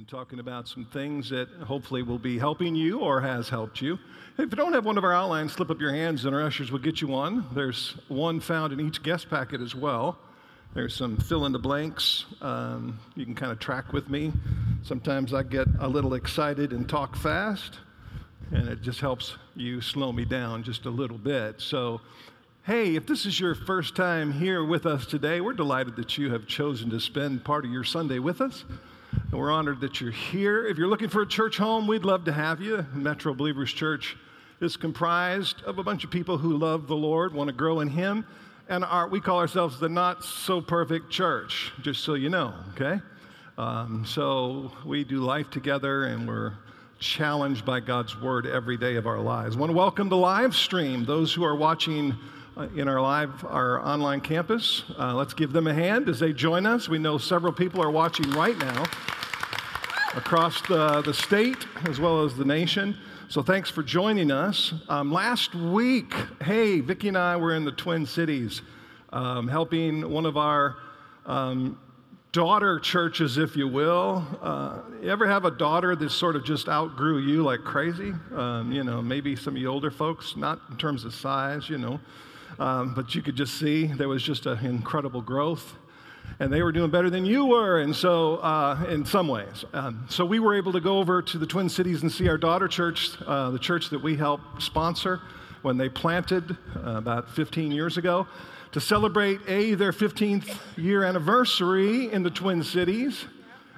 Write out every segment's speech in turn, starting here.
been talking about some things that hopefully will be helping you or has helped you. If you don't have one of our outlines, slip up your hands and our ushers will get you one. There's one found in each guest packet as well. There's some fill in the blanks. Um, you can kind of track with me. Sometimes I get a little excited and talk fast, and it just helps you slow me down just a little bit. So, hey, if this is your first time here with us today, we're delighted that you have chosen to spend part of your Sunday with us. And we're honored that you're here. If you're looking for a church home, we'd love to have you. Metro Believers Church is comprised of a bunch of people who love the Lord, want to grow in Him, and our, we call ourselves the not so perfect church, just so you know, okay? Um, so we do life together and we're challenged by God's word every day of our lives. I want to welcome the live stream, those who are watching in our live, our online campus. Uh, let's give them a hand as they join us. We know several people are watching right now across the, the state as well as the nation. So thanks for joining us. Um, last week, hey, Vicki and I were in the Twin Cities um, helping one of our um, daughter churches, if you will. Uh, you ever have a daughter that sort of just outgrew you like crazy? Um, you know, maybe some of you older folks, not in terms of size, you know, um, but you could just see there was just an incredible growth. And they were doing better than you were, and so uh, in some ways. Um, so we were able to go over to the Twin Cities and see our daughter church, uh, the church that we helped sponsor when they planted uh, about 15 years ago, to celebrate A, their 15th year anniversary in the Twin Cities,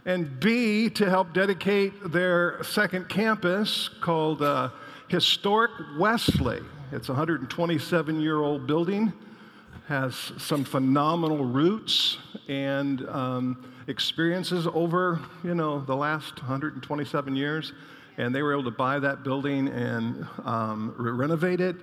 and B, to help dedicate their second campus called uh, Historic Wesley. It's a 127 year old building, has some phenomenal roots and um, experiences over, you know, the last 127 years. And they were able to buy that building and um, renovate it,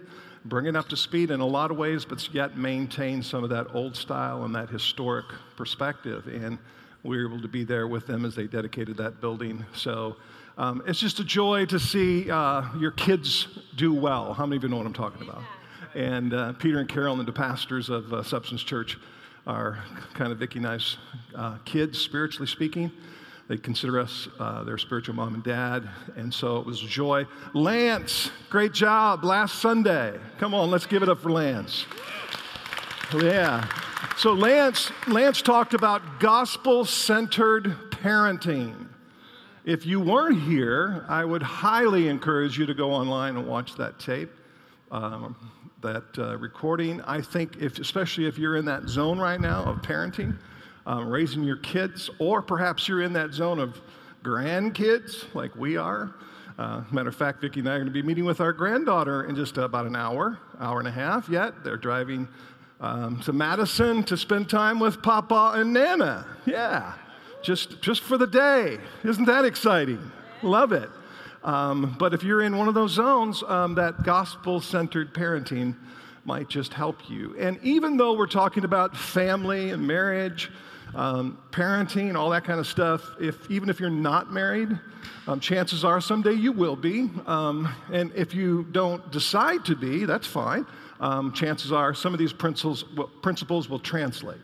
bring it up to speed in a lot of ways, but yet maintain some of that old style and that historic perspective. And we were able to be there with them as they dedicated that building. So um, it's just a joy to see uh, your kids do well. How many of you know what I'm talking about? And uh, Peter and Carolyn, the pastors of uh, Substance Church, are kind of Vicki I's uh, kids, spiritually speaking. They consider us uh, their spiritual mom and dad, and so it was a joy. Lance, great job last Sunday. Come on, let's give it up for Lance. Yeah. So Lance, Lance talked about gospel-centered parenting. If you weren't here, I would highly encourage you to go online and watch that tape, um, that uh, recording. I think, if, especially if you're in that zone right now of parenting, um, raising your kids, or perhaps you're in that zone of grandkids like we are. Uh, matter of fact, Vicki and I are going to be meeting with our granddaughter in just about an hour, hour and a half yet. They're driving um, to Madison to spend time with Papa and Nana. Yeah just, just for the day. Isn't that exciting? Love it. Um, but if you're in one of those zones, um, that gospel centered parenting might just help you. And even though we're talking about family and marriage, um, parenting, all that kind of stuff, if, even if you're not married, um, chances are someday you will be. Um, and if you don't decide to be, that's fine. Um, chances are some of these principles, principles will translate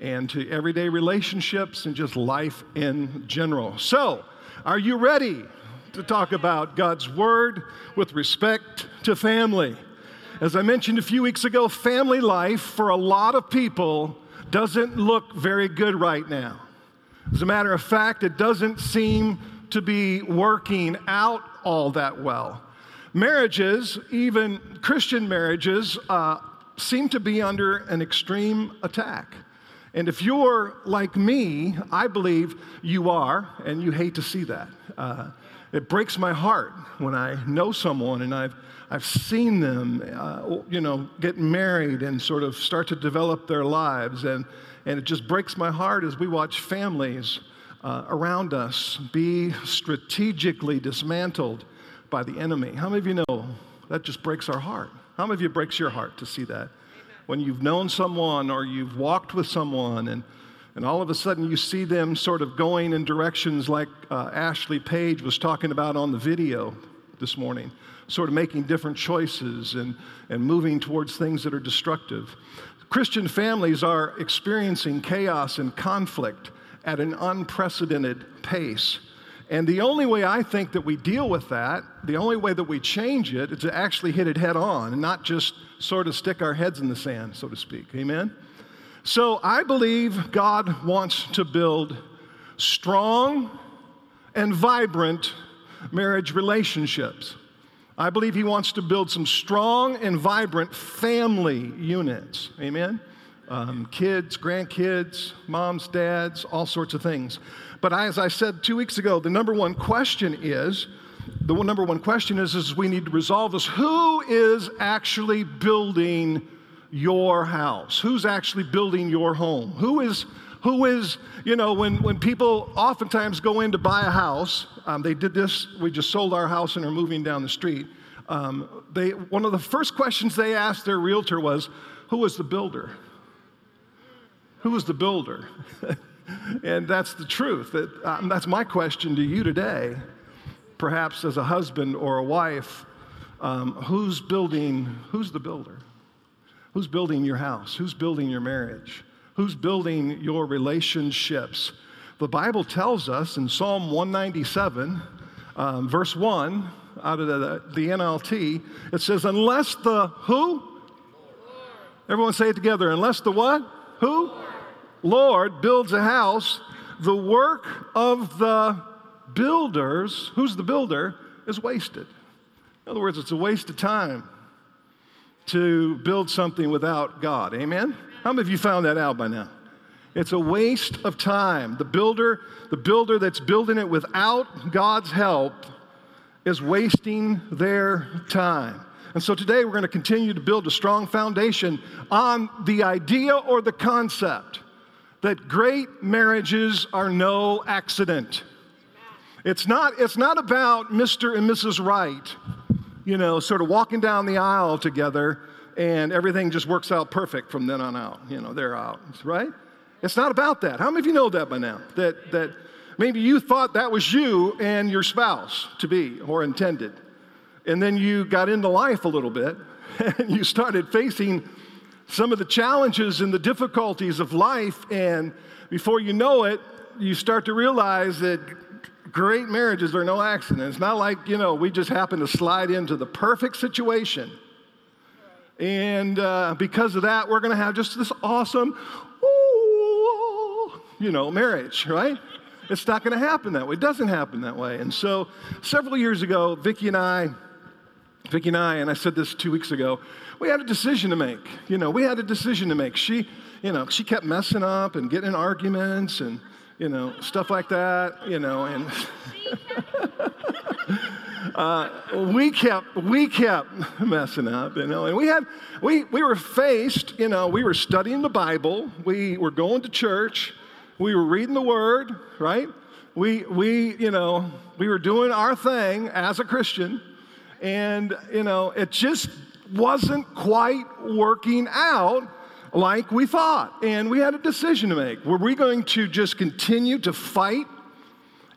and to everyday relationships and just life in general. So, are you ready to talk about God's Word with respect to family? As I mentioned a few weeks ago, family life for a lot of people doesn't look very good right now. As a matter of fact, it doesn't seem to be working out all that well. Marriages, even Christian marriages, uh, seem to be under an extreme attack. And if you're like me, I believe you are, and you hate to see that. Uh, it breaks my heart when I know someone and I've, I've seen them, uh, you know, get married and sort of start to develop their lives. And, and it just breaks my heart as we watch families uh, around us be strategically dismantled by the enemy. How many of you know that just breaks our heart? How many of you breaks your heart to see that? When you've known someone or you've walked with someone and, and all of a sudden you see them sort of going in directions like uh, Ashley Page was talking about on the video this morning, sort of making different choices and, and moving towards things that are destructive. Christian families are experiencing chaos and conflict at an unprecedented pace. And the only way I think that we deal with that, the only way that we change it, is to actually hit it head on and not just sort of stick our heads in the sand, so to speak. Amen? So I believe God wants to build strong and vibrant marriage relationships. I believe He wants to build some strong and vibrant family units. Amen? Um, kids, grandkids, moms, dads, all sorts of things. But as I said two weeks ago, the number one question is the number one question is, is we need to resolve this. Who is actually building your house? Who's actually building your home? Who is who is, you know, when, when people oftentimes go in to buy a house, um, they did this, we just sold our house and are moving down the street. Um, they, one of the first questions they asked their realtor was, Who was the builder? Who was the builder? and that's the truth. That, um, that's my question to you today. Perhaps as a husband or a wife, um, who's building, who's the builder? Who's building your house? Who's building your marriage? Who's building your relationships? The Bible tells us in Psalm 197, um, verse 1, out of the, the NLT, it says, Unless the who? Everyone say it together. Unless the what? Who? Lord builds a house, the work of the builders, who's the builder, is wasted. In other words, it's a waste of time to build something without God. Amen? How many of you found that out by now? It's a waste of time. The builder, the builder that's building it without God's help is wasting their time. And so today we're going to continue to build a strong foundation on the idea or the concept that great marriages are no accident. It's not, it's not about Mr. and Mrs. Right, you know, sort of walking down the aisle together and everything just works out perfect from then on out. You know, they're out, right? It's not about that. How many of you know that by now? That, that maybe you thought that was you and your spouse to be or intended. And then you got into life a little bit and you started facing some of the challenges and the difficulties of life. And before you know it, you start to realize that great marriages are no accident. It's not like, you know, we just happen to slide into the perfect situation. And uh, because of that, we're going to have just this awesome, ooh, you know, marriage, right? It's not going to happen that way. It doesn't happen that way. And so, several years ago, Vicki and I, Vicki and I, and I said this two weeks ago, we had a decision to make. You know, we had a decision to make. She, you know, she kept messing up and getting in arguments and, you know, stuff like that, you know, and uh, we kept we kept messing up, you know, and we had we we were faced, you know, we were studying the Bible, we were going to church, we were reading the Word, right? We we you know we were doing our thing as a Christian, and you know it just wasn't quite working out like we thought. And we had a decision to make. Were we going to just continue to fight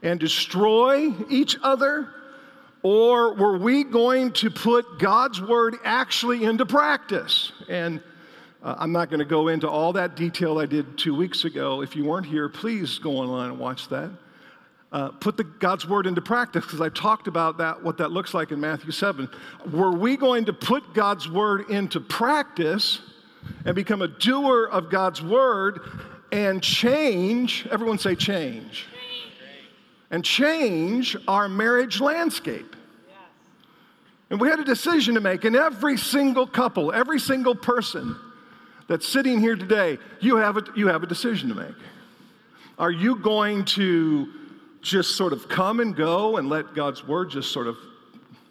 and destroy each other? Or were we going to put God's word actually into practice? And uh, I'm not going to go into all that detail I did two weeks ago. If you weren't here, please go online and watch that uh, put the, God's word into practice because I talked about that, what that looks like in Matthew 7. Were we going to put God's word into practice and become a doer of God's word and change, everyone say change, change. and change our marriage landscape? And we had a decision to make, and every single couple, every single person that's sitting here today, you have a, you have a decision to make. Are you going to just sort of come and go and let God's word just sort of,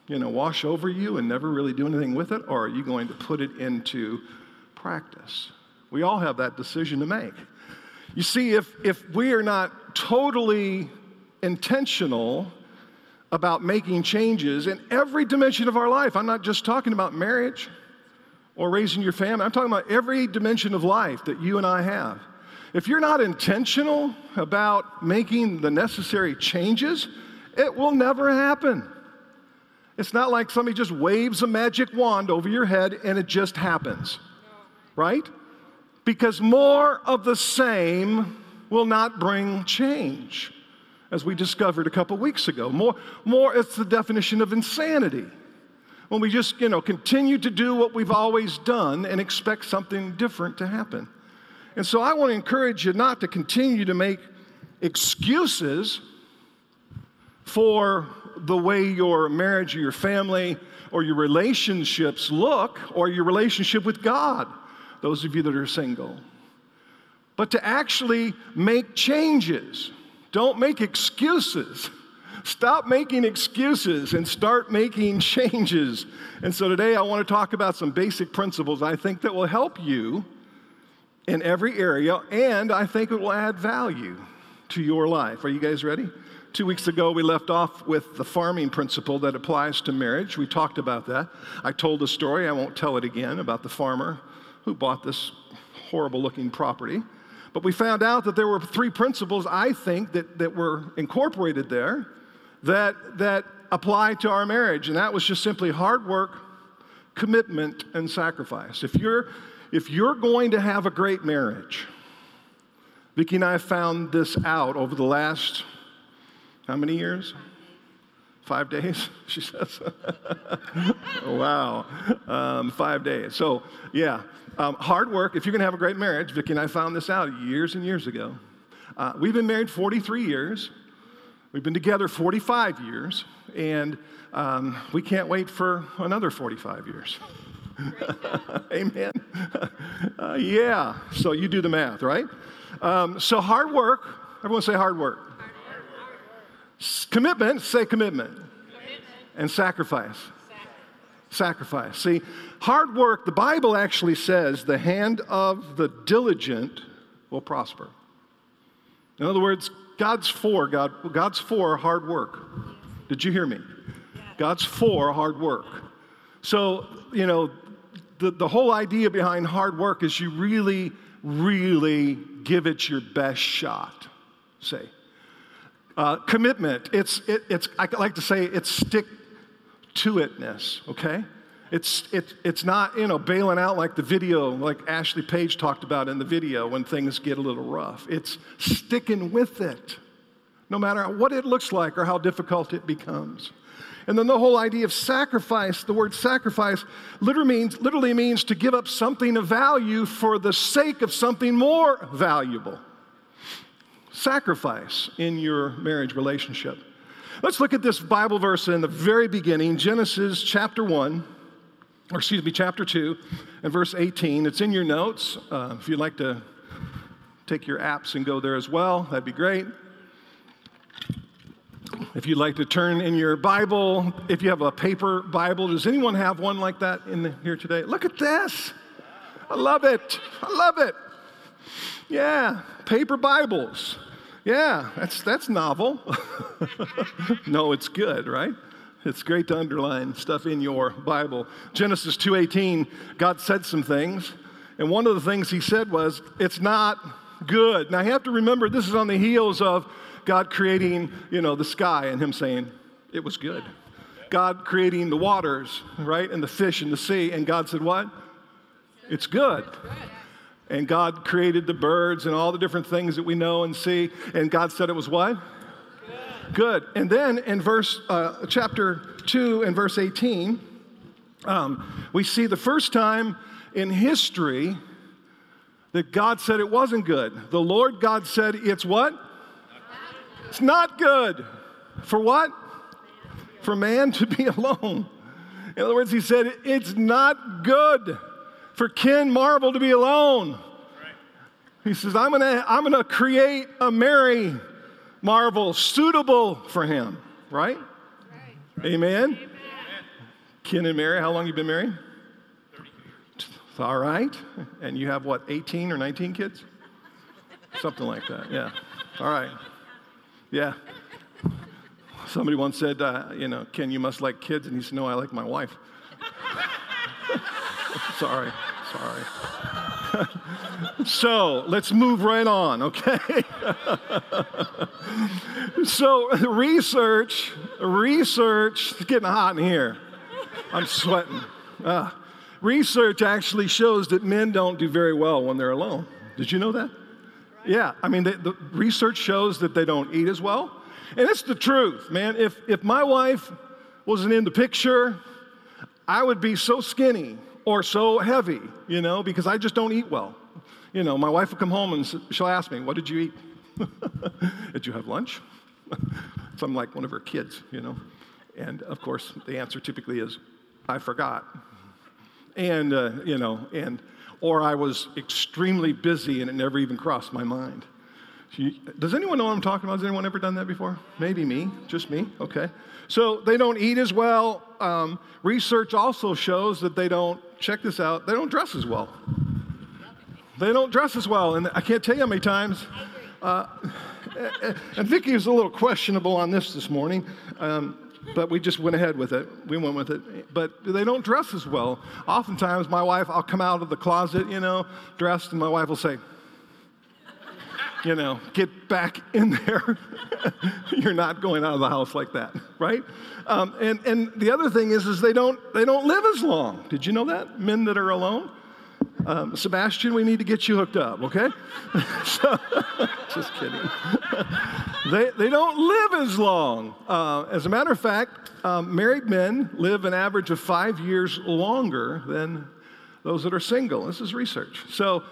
you know, wash over you and never really do anything with it? Or are you going to put it into practice? We all have that decision to make. You see, if, if we are not totally intentional about making changes in every dimension of our life, I'm not just talking about marriage or raising your family, I'm talking about every dimension of life that you and I have. If you're not intentional about making the necessary changes, it will never happen. It's not like somebody just waves a magic wand over your head and it just happens, right? Because more of the same will not bring change. as we discovered a couple weeks ago. More, more, it's the definition of insanity. When we just, you know, continue to do what we've always done and expect something different to happen. And so I want to encourage you not to continue to make excuses for the way your marriage or your family or your relationships look or your relationship with God, those of you that are single. But to actually make changes. Don't make excuses. Stop making excuses and start making changes. And so today I want to talk about some basic principles I think that will help you in every area, and I think it will add value to your life. Are you guys ready? Two weeks ago, we left off with the farming principle that applies to marriage. We talked about that. I told a story, I won't tell it again, about the farmer who bought this horrible looking property. But we found out that there were three principles, I think, that, that were incorporated there that, that apply to our marriage. And that was just simply hard work, commitment, and sacrifice. If you're, if you're going to have a great marriage, Vicki and I found this out over the last, how many years? Five days, she says. wow, um, five days. So, yeah, um, hard work. If you're going to have a great marriage, Vicki and I found this out years and years ago. Uh, we've been married 43 years. We've been together 45 years, and um, we can't wait for another 45 years. Amen. Uh, yeah, so you do the math, right? Um, so hard work, everyone say hard work. Commitment, say commitment. commitment. And sacrifice. sacrifice. See, hard work, the Bible actually says the hand of the diligent will prosper. In other words, God's for God, God's for hard work. Did you hear me? God's for hard work. So, you know, the, the whole idea behind hard work is you really, really give it your best shot, say. Uh, commitment, it's, it, it's, I like to say it's stick to itness, okay? It's, it, it's not, you know, bailing out like the video, like Ashley Page talked about in the video when things get a little rough. It's sticking with it, no matter what it looks like or how difficult it becomes. And then the whole idea of sacrifice, the word sacrifice literally means, literally means to give up something of value for the sake of something more valuable. Sacrifice in your marriage relationship. Let's look at this Bible verse in the very beginning, Genesis chapter 1, or excuse me, chapter 2, and verse 18. It's in your notes. Uh, if you'd like to take your apps and go there as well, that'd be great. If you'd like to turn in your Bible, if you have a paper Bible, does anyone have one like that in the, here today? Look at this. I love it. I love it. Yeah, paper Bibles. Yeah, that's, that's novel. no, it's good, right? It's great to underline stuff in your Bible. Genesis 2:18, God said some things, and one of the things he said was, "It's not good." Now you have to remember this is on the heels of God creating, you know, the sky and him saying, it was good. God creating the waters, right, and the fish in the sea, and God said, what? It's good. And God created the birds and all the different things that we know and see, and God said it was what? Good. good. And then in verse, uh, chapter 2 and verse 18, um, we see the first time in history that God said it wasn't good. The Lord God said, It's what? It's not good. For what? For man to be alone. In other words, he said, It's not good for Ken Marvel to be alone. He says, I'm gonna, I'm gonna create a Mary Marvel suitable for him, right? right. Amen? Amen? Ken and Mary, how long you been married? 32. All right. And you have what, 18 or 19 kids? Something like that, yeah. All right. Yeah. Somebody once said, uh, you know, Ken, you must like kids. And he said, no, I like my wife. sorry, sorry. so let's move right on, okay? so research, research, it's getting hot in here. I'm sweating. Uh, research actually shows that men don't do very well when they're alone. Did you know that? Yeah, I mean, the, the, research shows that they don't eat as well, And it's the truth, man. If, if my wife wasn't in the picture, I would be so skinny or so heavy, you know, because I just don't eat well. You know, my wife will come home and she'll ask me, What did you eat? did you have lunch? so I'm like one of her kids, you know. And of course, the answer typically is, I forgot. And, uh, you know, and, or I was extremely busy and it never even crossed my mind. Does anyone know what I'm talking about? Has anyone ever done that before? Maybe me, just me, okay. So they don't eat as well. Um, research also shows that they don't, check this out, they don't dress as well. They don't dress as well. And I can't tell you how many times. Uh, and Vicki was a little questionable on this this morning. Um, but we just went ahead with it. We went with it. But they don't dress as well. Oftentimes, my wife, I'll come out of the closet, you know, dressed, and my wife will say, you know, get back in there. You're not going out of the house like that, right? Um, and, and the other thing is, is they don't, they don't live as long. Did you know that? Men that are alone. Um, Sebastian, we need to get you hooked up, okay? so, just kidding. they, they don't live as long. Uh, as a matter of fact, um, married men live an average of five years longer than those that are single. This is research. So,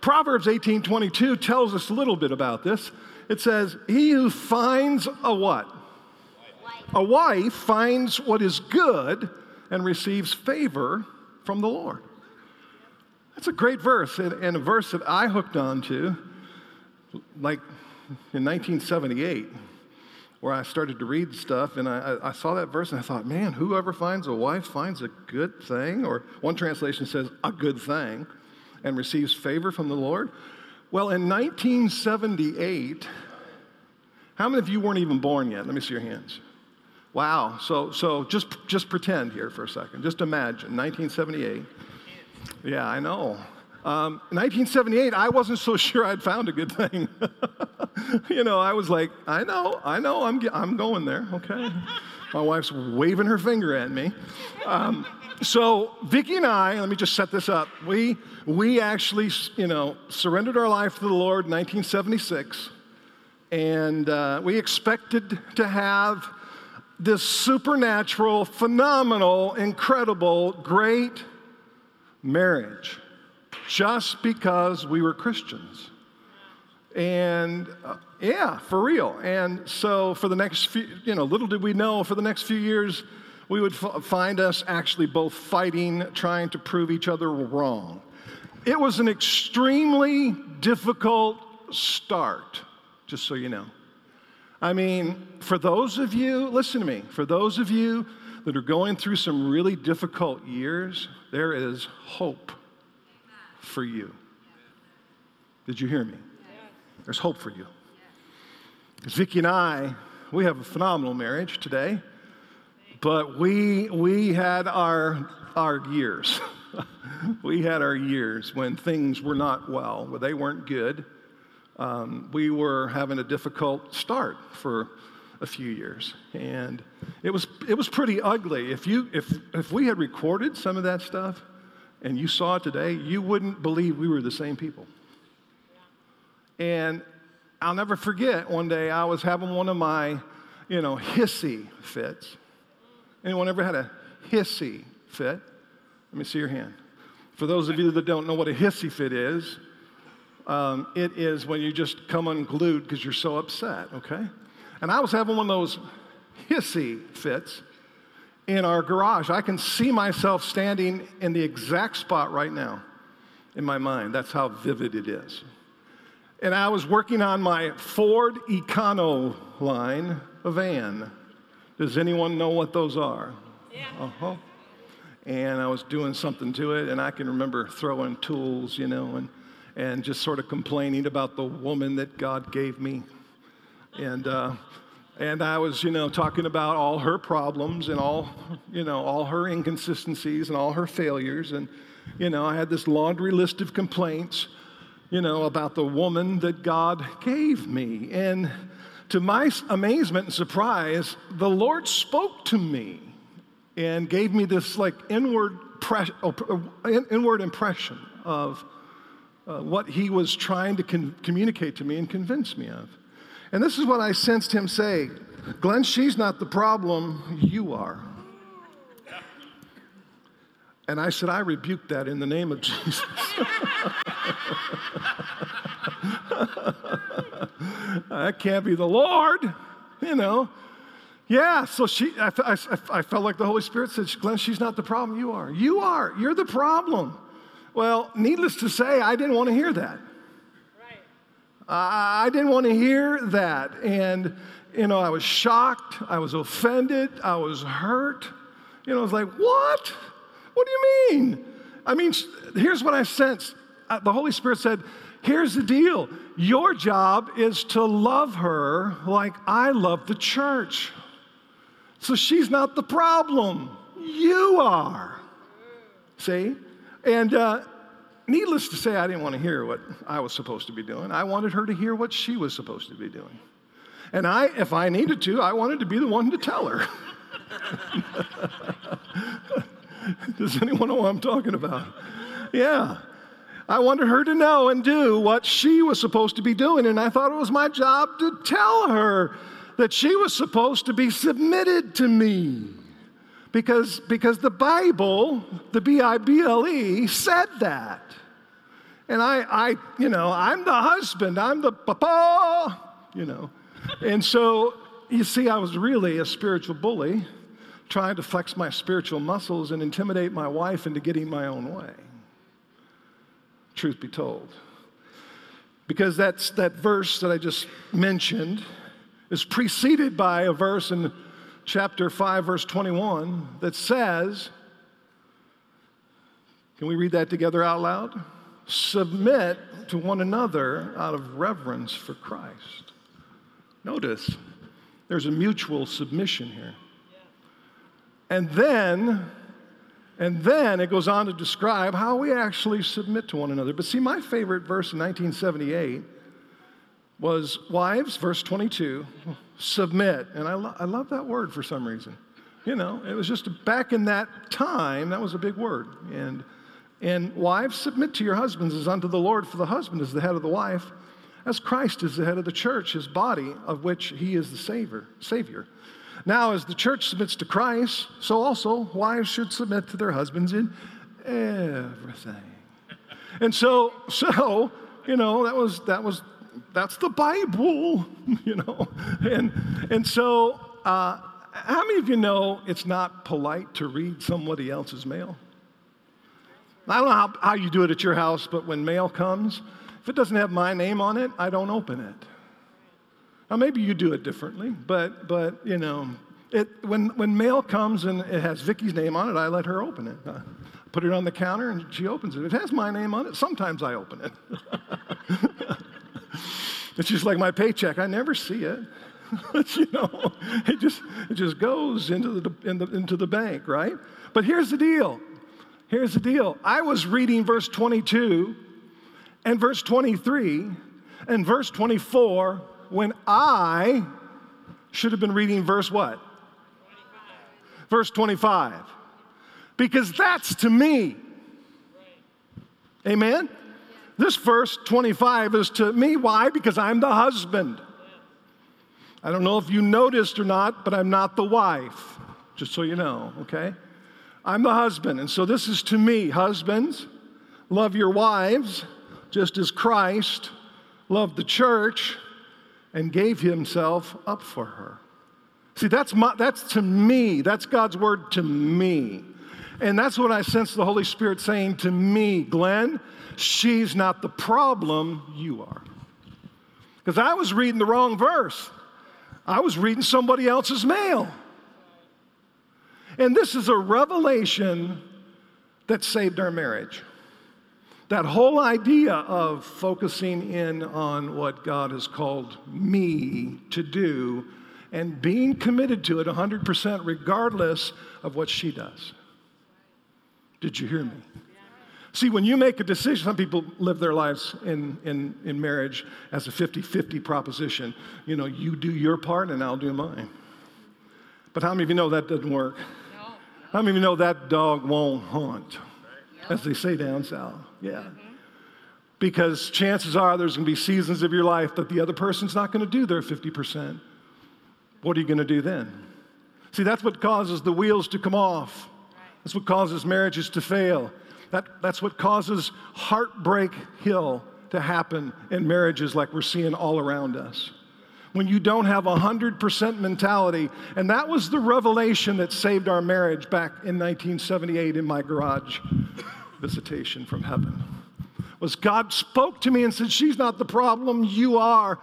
Proverbs 18:22 tells us a little bit about this. It says, "He who finds a what? Wife. A wife finds what is good and receives favor from the Lord." That's a great verse, and, and a verse that I hooked on to, like in 1978, where I started to read stuff, and I, I, saw that verse, and I thought, man, whoever finds a wife finds a good thing. Or one translation says, a good thing and receives favor from the Lord? Well, in 1978, how many of you weren't even born yet? Let me see your hands. Wow. So, so just, just pretend here for a second. Just imagine 1978. Yeah, I know. Um, 1978, I wasn't so sure I'd found a good thing. you know, I was like, I know, I know, I'm, I'm going there, okay? My wife's waving her finger at me. Um, so Vicki and I, let me just set this up. We we actually, you know, surrendered our life to the Lord in 1976, and uh, we expected to have this supernatural, phenomenal, incredible, great marriage, just because we were Christians. And uh, yeah, for real. And so for the next few, you know, little did we know, for the next few years we would f- find us actually both fighting, trying to prove each other wrong. It was an extremely difficult start, just so you know. I mean, for those of you, listen to me, for those of you that are going through some really difficult years, there is hope for you. Did you hear me? There's hope for you. Vicki and I, we have a phenomenal marriage today. But we, we had our, our years. we had our years when things were not well, when they weren't good. Um, we were having a difficult start for a few years. And it was, it was pretty ugly. If, you, if, if we had recorded some of that stuff and you saw it today, you wouldn't believe we were the same people. And I'll never forget one day I was having one of my, you know, hissy fits. Anyone ever had a hissy fit? Let me see your hand. For those of you that don't know what a hissy fit is, um, it is when you just come unglued because you're so upset, okay? And I was having one of those hissy fits in our garage. I can see myself standing in the exact spot right now in my mind. That's how vivid it is. And I was working on my Ford Econoline, a van. Does anyone know what those are? Yeah. Uh-huh. And I was doing something to it, and I can remember throwing tools, you know, and, and just sort of complaining about the woman that God gave me. And, uh, and I was, you know, talking about all her problems and all, you know, all her inconsistencies and all her failures. And, you know, I had this laundry list of complaints, you know, about the woman that God gave me. And to my amazement and surprise, the Lord spoke to me and gave me this like inward, uh, inward impression of uh, what he was trying to con- communicate to me and convince me of. And this is what I sensed him say Glenn, she's not the problem, you are. And I said, I rebuke that in the name of Jesus. that can't be the Lord, you know. Yeah, so she, I, I, I, felt like the Holy Spirit said, Glenn, she's not the problem, you are. You are, you're the problem. Well, needless to say, I didn't want to hear that. Right. I didn't want to hear that. And, you know, I was shocked, I was offended, I was hurt. You know, I was like, what? What do you mean? I mean, here's what I sensed. Uh, the Holy Spirit said, here's the deal. Your job is to love her like I love the church. So she's not the problem. You are. See? And uh, needless to say, I didn't want to hear what I was supposed to be doing. I wanted her to hear what she was supposed to be doing. And I, if I needed to, I wanted to be the one to tell her. Does anyone know what I'm talking about? Yeah. I wanted her to know and do what she was supposed to be doing. And I thought it was my job to tell her that she was supposed to be submitted to me. Because, because the Bible, the B I B L E, said that. And I, I, you know, I'm the husband, I'm the papa, you know. And so, you see, I was really a spiritual bully trying to flex my spiritual muscles and intimidate my wife into getting my own way. Truth be told. Because that's that verse that I just mentioned is preceded by a verse in chapter 5, verse 21 that says, Can we read that together out loud? Submit to one another out of reverence for Christ. Notice, there's a mutual submission here. And then, and then it goes on to describe how we actually submit to one another. But see, my favorite verse in 1978 was wives, verse 22, submit. And I, lo- I love that word for some reason. You know, it was just back in that time, that was a big word. And, and wives, submit to your husbands as unto the Lord, for the husband is the head of the wife, as Christ is the head of the church, his body, of which he is the savior. savior. Now, as the church submits to Christ, so also wives should submit to their husbands in everything. And so, so, you know, that was, that was that's the Bible, you know. And, and so, uh, how many of you know it's not polite to read somebody else's mail? I don't know how, how you do it at your house, but when mail comes, if it doesn't have my name on it, I don't open it. Now, maybe you do it differently, but, but you know, it, when, when mail comes and it has Vicki's name on it, I let her open it. I put it on the counter and she opens it. If it has my name on it, sometimes I open it. It's just like my paycheck. I never see it. you know, it just, it just goes into the, in the, into the bank, right? But here's the deal. Here's the deal. I was reading verse 22 and verse 23 and verse 24 when I should have been reading verse what? 25. Verse 25. Because that's to me. Amen? This verse 25 is to me. Why? Because I'm the husband. I don't know if you noticed or not, but I'm not the wife, just so you know, okay? I'm the husband. And so this is to me. Husbands, love your wives just as Christ loved the church and gave himself up for her. See, that's, my, that's to me. That's God's word to me. And that's what I sense the Holy Spirit saying to me, Glenn. She's not the problem, you are. Because I was reading the wrong verse, I was reading somebody else's mail. And this is a revelation that saved our marriage. That whole idea of focusing in on what God has called me to do and being committed to it 100% regardless of what she does. Did you hear me? See, when you make a decision, some people live their lives in, in, in marriage as a 50 50 proposition. You know, you do your part and I'll do mine. But how many of you know that doesn't work? No. How many of you know that dog won't hunt, as they say down south? Yeah. Mm-hmm. Because chances are there's going to be seasons of your life that the other person's not going to do their 50%. What are you going to do then? See, that's what causes the wheels to come off. That's what causes marriages to fail. That, that's what causes heartbreak hill to happen in marriages like we're seeing all around us. When you don't have a 100% mentality, and that was the revelation that saved our marriage back in 1978 in my garage visitation from heaven. Was God spoke to me and said, She's not the problem, you are.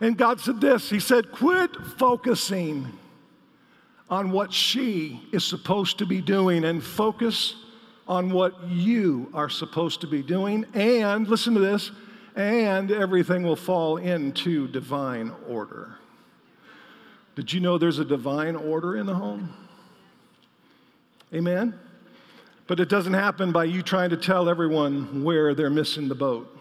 And God said this He said, Quit focusing on what she is supposed to be doing and focus on what you are supposed to be doing. And listen to this, and everything will fall into divine order. Did you know there's a divine order in the home? Amen? But it doesn't happen by you trying to tell everyone where they're missing the boat.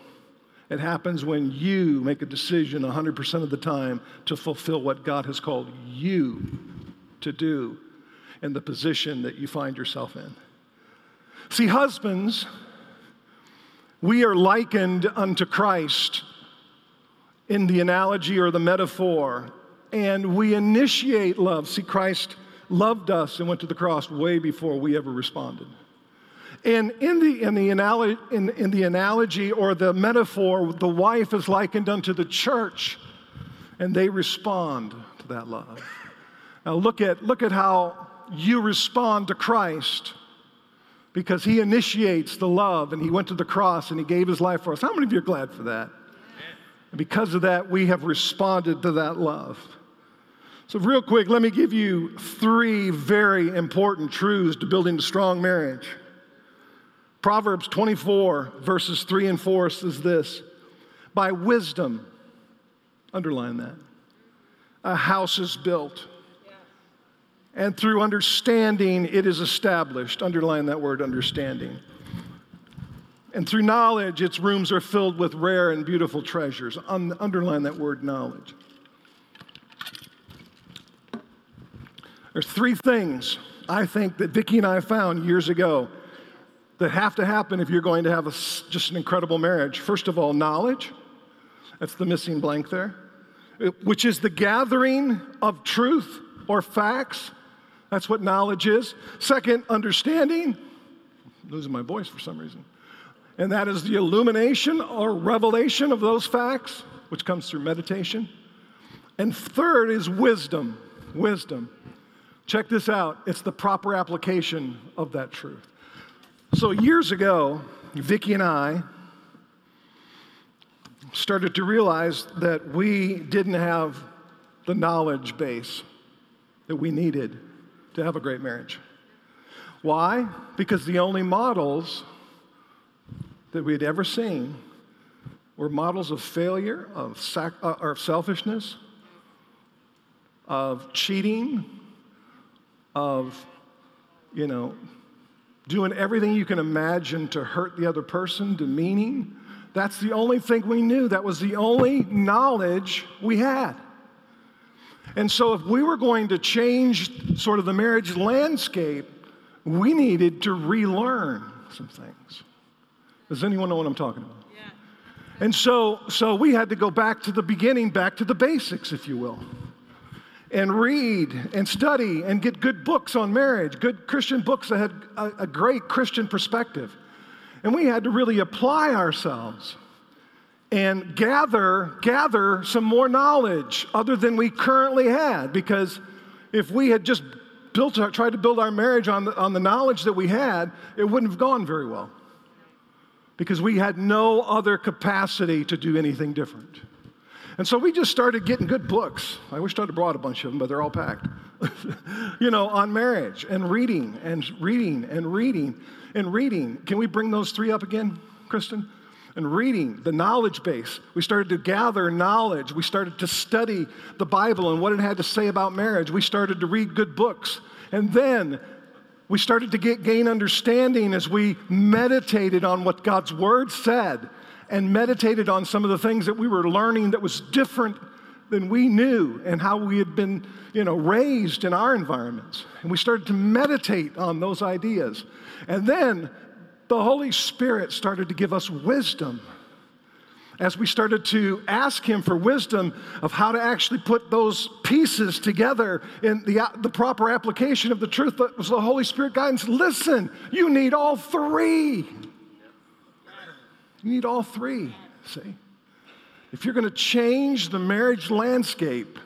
It happens when you make a decision 100% of the time to fulfill what God has called you to do in the position that you find yourself in. See, husbands, we are likened unto Christ in the analogy or the metaphor, and we initiate love. See, Christ loved us and went to the cross way before we ever responded. And in the, in, the analogy, in, in the analogy or the metaphor, the wife is likened unto the church, and they respond to that love. Now look at, look at how you respond to Christ because he initiates the love and he went to the cross and he gave his life for us. How many of you are glad for that? And because of that, we have responded to that love. So, real quick, let me give you three very important truths to building a strong marriage. Proverbs 24, verses 3 and 4 says this By wisdom, underline that, a house is built and through understanding it is established. Underline that word, understanding. And through knowledge, its rooms are filled with rare and beautiful treasures. Un- underline that word, knowledge. There's three things I think that Vicki and I found years ago that have to happen if you're going to have a, just an incredible marriage. First of all, knowledge. That's the missing blank there, which is the gathering of truth or facts that's what knowledge is. Second, understanding. I'm losing my voice for some reason. And that is the illumination or revelation of those facts, which comes through meditation. And third is wisdom. Wisdom. Check this out it's the proper application of that truth. So, years ago, Vicki and I started to realize that we didn't have the knowledge base that we needed to have a great marriage. Why? Because the only models that we had ever seen were models of failure, of, sac- uh, of selfishness, of cheating, of, you know, doing everything you can imagine to hurt the other person, demeaning. That's the only thing we knew. That was the only knowledge we had. And so, if we were going to change sort of the marriage landscape, we needed to relearn some things. Does anyone know what I'm talking about? Yeah. And so, so we had to go back to the beginning, back to the basics, if you will, and read and study and get good books on marriage, good Christian books that had a, a great Christian perspective. And we had to really apply ourselves and gather gather some more knowledge other than we currently had. Because if we had just built our, tried to build our marriage on the, on the knowledge that we had it wouldn't have gone very well. Because we had no other capacity to do anything different. And so we just started getting good books. I wish i'd have brought a bunch of them but they're all packed. You know on marriage and reading and reading and reading and reading. Can we bring those three up again kristen and reading the knowledge base. We started to gather knowledge. We started to study the Bible and what it had to say about marriage. We started to read good books. And then we started to get, gain understanding as we meditated on what God's Word said and meditated on some of the things that we were learning that was different than we knew and how we had been you know raised in our environments and we started to meditate on those ideas and then the Holy Spirit started to give us wisdom as we started to ask Him for wisdom of how to actually put those pieces together in the, the proper application of the truth that was the Holy Spirit guidance. Listen, you need all three. You need all three, see? If you're going to change the marriage landscape,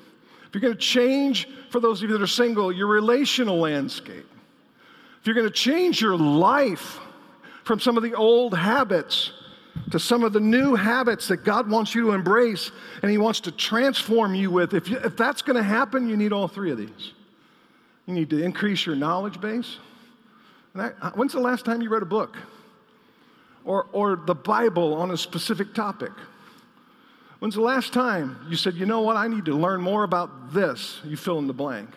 if you're going to change, for those of you that are single, your relational landscape, if you're going to change your life from some of the old habits, to some of the new habits that God wants you to embrace and He wants to transform you with. If, you, if that's going to happen, you need all three of these. You need to increase your knowledge base. That, when's the last time you read a book? Or, or the Bible on a specific topic? When's the last time you said, you know what, I need to learn more about this? You fill in the blank.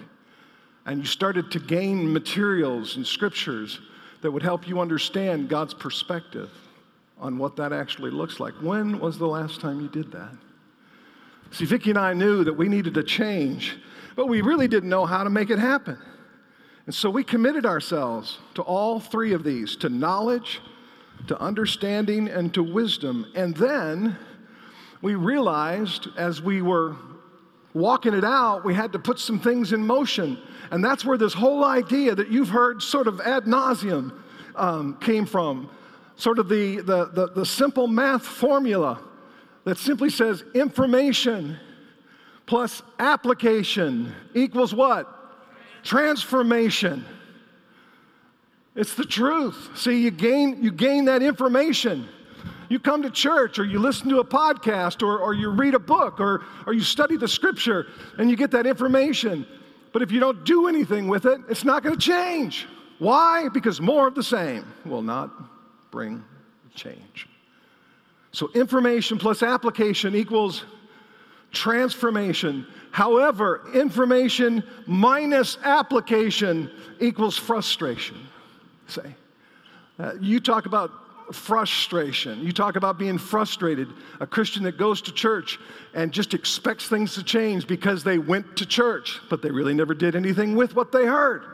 And you started to gain materials and scriptures that would help you understand God's perspective on what that actually looks like. When was the last time you did that? See, Vicki and I knew that we needed to change, but we really didn't know how to make it happen. And so we committed ourselves to all three of these to knowledge, to understanding, and to wisdom. And then we realized as we were walking it out, we had to put some things in motion. And that's where this whole idea that you've heard sort of ad nauseum um, came from sort of the, the, the, the simple math formula that simply says information plus application equals what? Transformation. It's the truth. See, you gain, you gain that information. You come to church or you listen to a podcast or, or you read a book or, or you study the scripture and you get that information. But if you don't do anything with it, it's not going to change. Why? Because more of the same will not bring change. So, information plus application equals transformation. However, information minus application equals frustration. Say, uh, you talk about frustration. You talk about being frustrated. A Christian that goes to church and just expects things to change because they went to church, but they really never did anything with what they heard.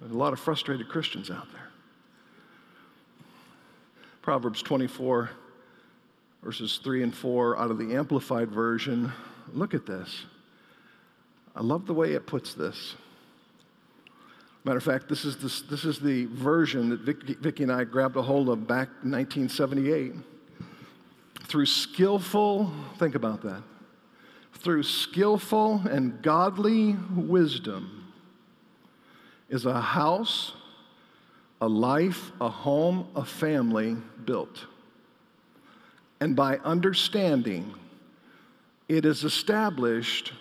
There's a lot of frustrated Christians out there. Proverbs 24, verses 3 and 4 out of the Amplified Version. Look at this. I love the way it puts this. Matter of fact, this is, this, this is the version that Vicki, Vicki and I grabbed a hold of back in 1978. Through skillful, think about that, through skillful and godly wisdom is a house a life, a home, a family built. And by understanding, it is established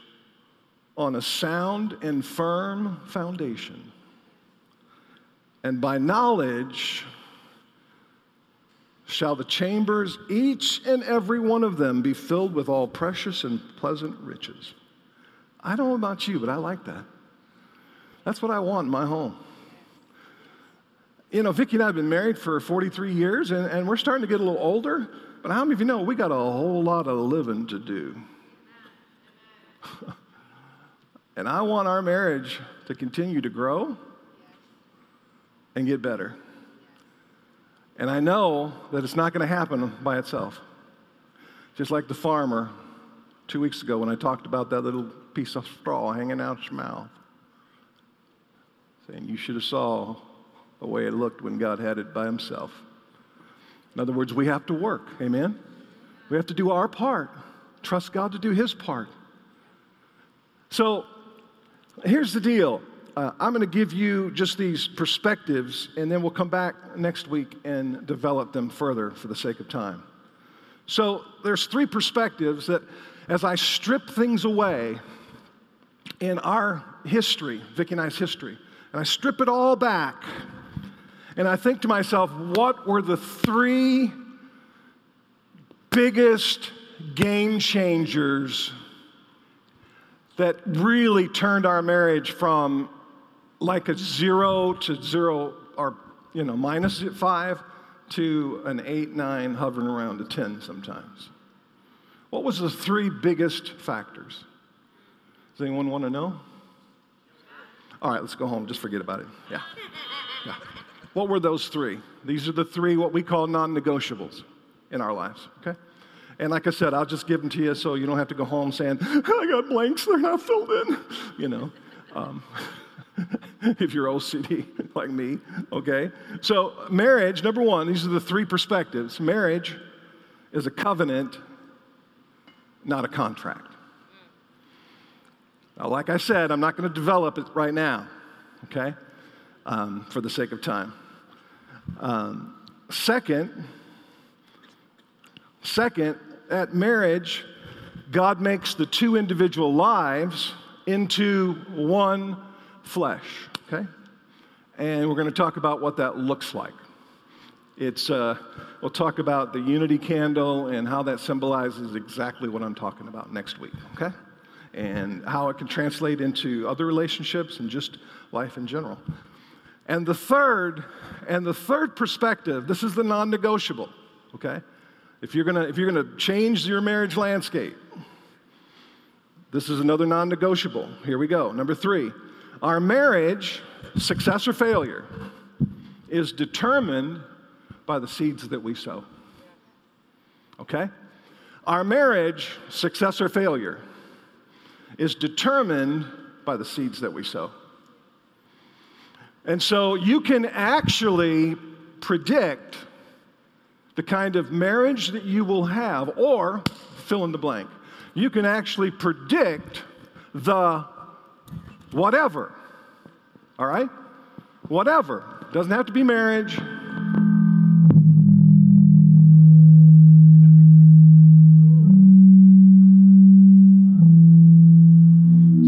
on a sound and firm foundation. And by knowledge shall the chambers, each and every one of them, be filled with all precious and pleasant riches. I don't know about you, but I like that. That's what I want in my home you know, Vicki and I have been married for 43 years, and, and we're starting to get a little older. But how many of you know we got a whole lot of living to do? and I want our marriage to continue to grow and get better. And I know that it's not going to happen by itself. Just like the farmer two weeks ago when I talked about that little piece of straw hanging out his mouth, saying, You should have saw the way it looked when God had it by himself. In other words, we have to work. Amen? We have to do our part. Trust God to do his part. So here's the deal. Uh, I'm going to give you just these perspectives, and then we'll come back next week and develop them further for the sake of time. So there's three perspectives that, as I strip things away in our history, Vicki and I's history, and I strip it all back, and I think to myself, what were the three biggest game changers that really turned our marriage from like a zero to zero or, you know, minus five to an eight, nine, hovering around a 10 sometimes? What was the three biggest factors? Does anyone want to know? All right, let's go home. Just forget about it. Yeah. Yeah. What were those three? These are the three, what we call non negotiables in our lives, okay? And like I said, I'll just give them to you so you don't have to go home saying, I got blanks, they're not filled in, you know. Um, if you're OCD like me, okay? So, marriage, number one, these are the three perspectives. Marriage is a covenant, not a contract. Now, like I said, I'm not going to develop it right now, okay, um, for the sake of time. Um, second, second, at marriage, God makes the two individual lives into one flesh, okay? And we're going to talk about what that looks like. It's, uh, we'll talk about the unity candle and how that symbolizes exactly what I'm talking about next week, okay? And how it can translate into other relationships and just life in general. And the third, and the third perspective, this is the non-negotiable, okay? If you're gonna, if you're gonna change your marriage landscape, this is another non negotiable. Here we go. Number three our marriage, success or failure, is determined by the seeds that we sow. Okay? Our marriage, success or failure, is determined by the seeds that we sow. And so you can actually predict the kind of marriage that you will have, or fill in the blank. You can actually predict the whatever. All right? Whatever. Doesn't have to be marriage.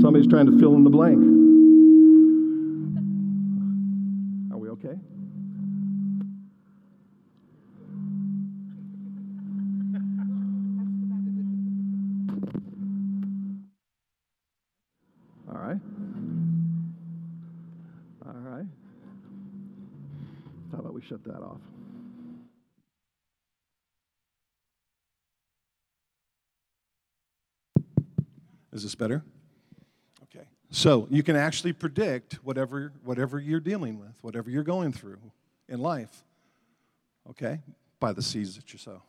Somebody's trying to fill in the blank. Shut that off. Is this better? Okay. So you can actually predict whatever, whatever you're dealing with, whatever you're going through in life, okay, by the seeds that you sow.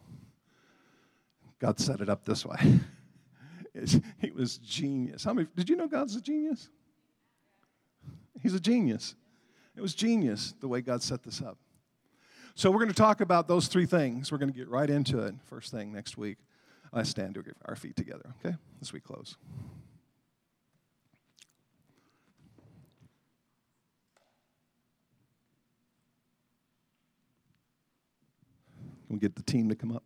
God set it up this way. he was genius. How many, did you know God's a genius? He's a genius. It was genius the way God set this up. So we're going to talk about those three things. We're going to get right into it first thing next week. Let's stand to our feet together, okay? As we close. Can we get the team to come up?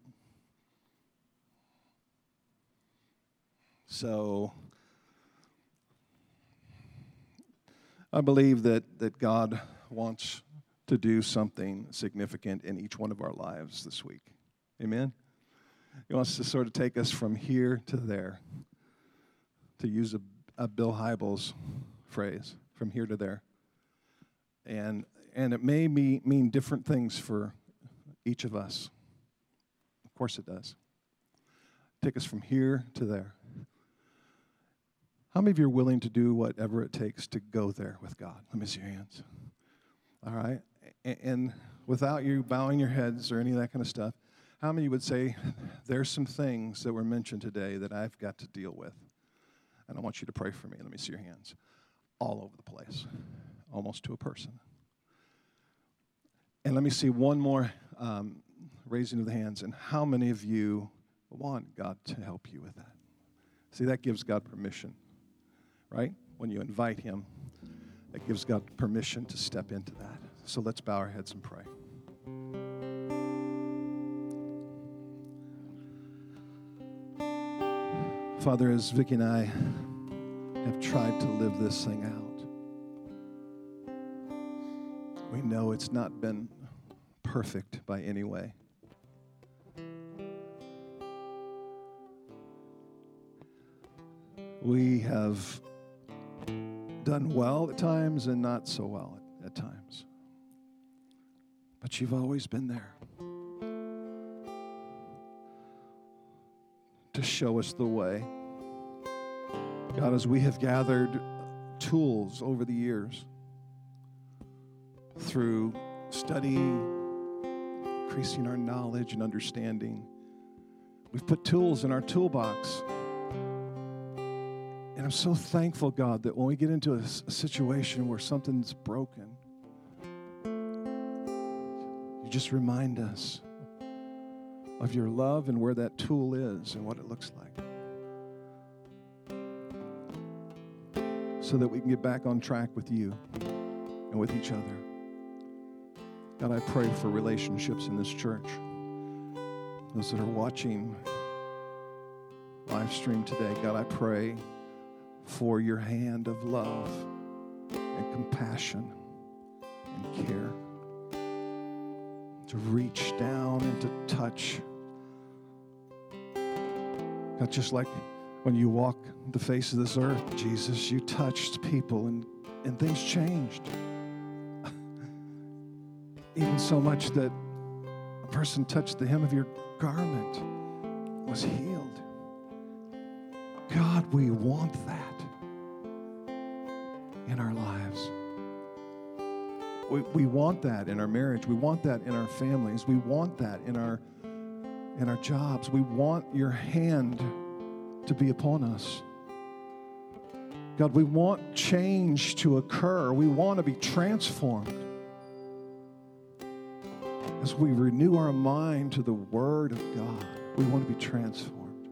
So, I believe that, that God wants to do something significant in each one of our lives this week. Amen? He wants to sort of take us from here to there, to use a, a Bill Hybels phrase, from here to there. And, and it may be, mean different things for each of us. Of course it does. Take us from here to there. How many of you are willing to do whatever it takes to go there with God? Let me see your hands. All right and without you bowing your heads or any of that kind of stuff, how many would say, There's some things that were mentioned today that I've got to deal with? And I want you to pray for me. Let me see your hands. All over the place, almost to a person. And let me see one more um, raising of the hands. And how many of you want God to help you with that? See, that gives God permission, right? When you invite Him, that gives God permission to step into that. So let's bow our heads and pray. Father, as Vicki and I have tried to live this thing out, we know it's not been perfect by any way. We have done well at times and not so well at times but you've always been there to show us the way. God, as we have gathered tools over the years through study, increasing our knowledge and understanding, We've put tools in our toolbox. And I'm so thankful, God, that when we get into a, a situation where something's broken, you just remind us of your love and where that tool is and what it looks like. So that we can get back on track with you and with each other. God, I pray for relationships in this church. Those that are watching live stream today, God, I pray for your hand of love and compassion and care to reach down and to touch. God, just like when you walk the face of this earth, Jesus, you touched people and, and things changed. Even so much that a person touched the hem of your garment was healed. God, we want that in our lives. We, we want that in our marriage. We want that in our families. We want that in our in our jobs. We want your hand to be upon us. God, we want change to occur. We want to be transformed. As we renew our mind to the Word of God, we want to be transformed.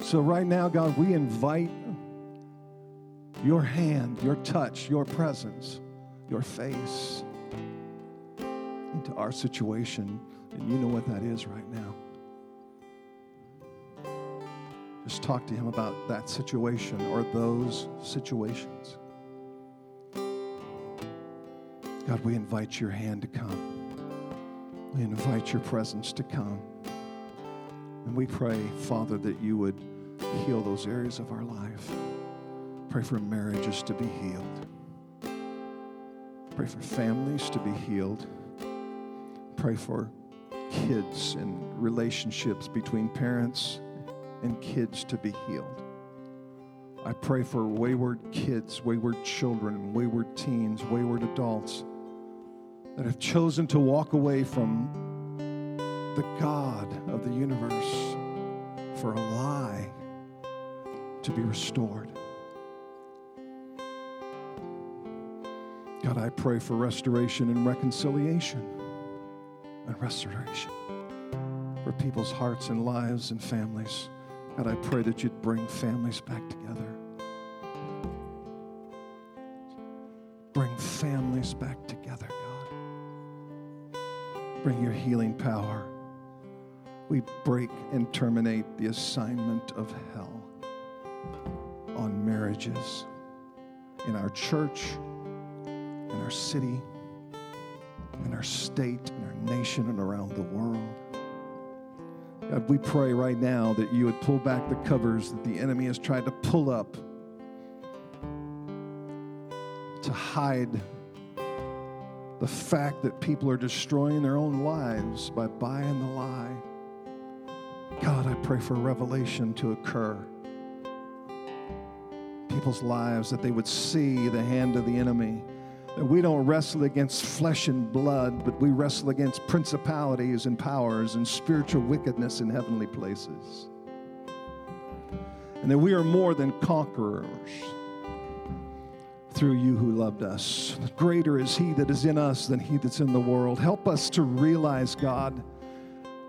So, right now, God, we invite your hand, your touch, your presence, your face into our situation. And you know what that is right now. Just talk to him about that situation or those situations. God, we invite your hand to come. We invite your presence to come. And we pray, Father, that you would heal those areas of our life. Pray for marriages to be healed. Pray for families to be healed. Pray for kids and relationships between parents and kids to be healed. I pray for wayward kids, wayward children, wayward teens, wayward adults that have chosen to walk away from the God of the universe for a lie to be restored. God, I pray for restoration and reconciliation and restoration for people's hearts and lives and families. God, I pray that you'd bring families back together. Bring families back together, God. Bring your healing power. We break and terminate the assignment of hell on marriages in our church in our city, in our state, in our nation, and around the world. God, we pray right now that you would pull back the covers that the enemy has tried to pull up to hide the fact that people are destroying their own lives by buying the lie. God, I pray for revelation to occur. People's lives, that they would see the hand of the enemy we don't wrestle against flesh and blood, but we wrestle against principalities and powers and spiritual wickedness in heavenly places. And that we are more than conquerors through you who loved us. Greater is he that is in us than he that's in the world. Help us to realize, God,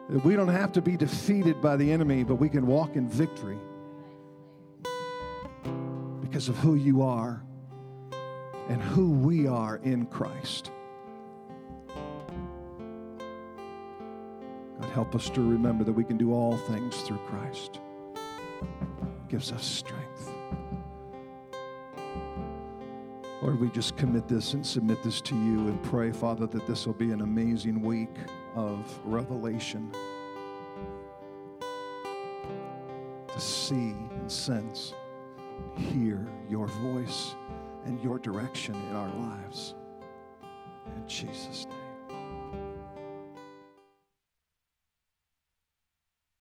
that we don't have to be defeated by the enemy, but we can walk in victory because of who you are and who we are in Christ. God, help us to remember that we can do all things through Christ. Gives us strength. Lord, we just commit this and submit this to you and pray, Father, that this will be an amazing week of revelation. To see and sense, hear your voice and your direction in our lives. In Jesus' name.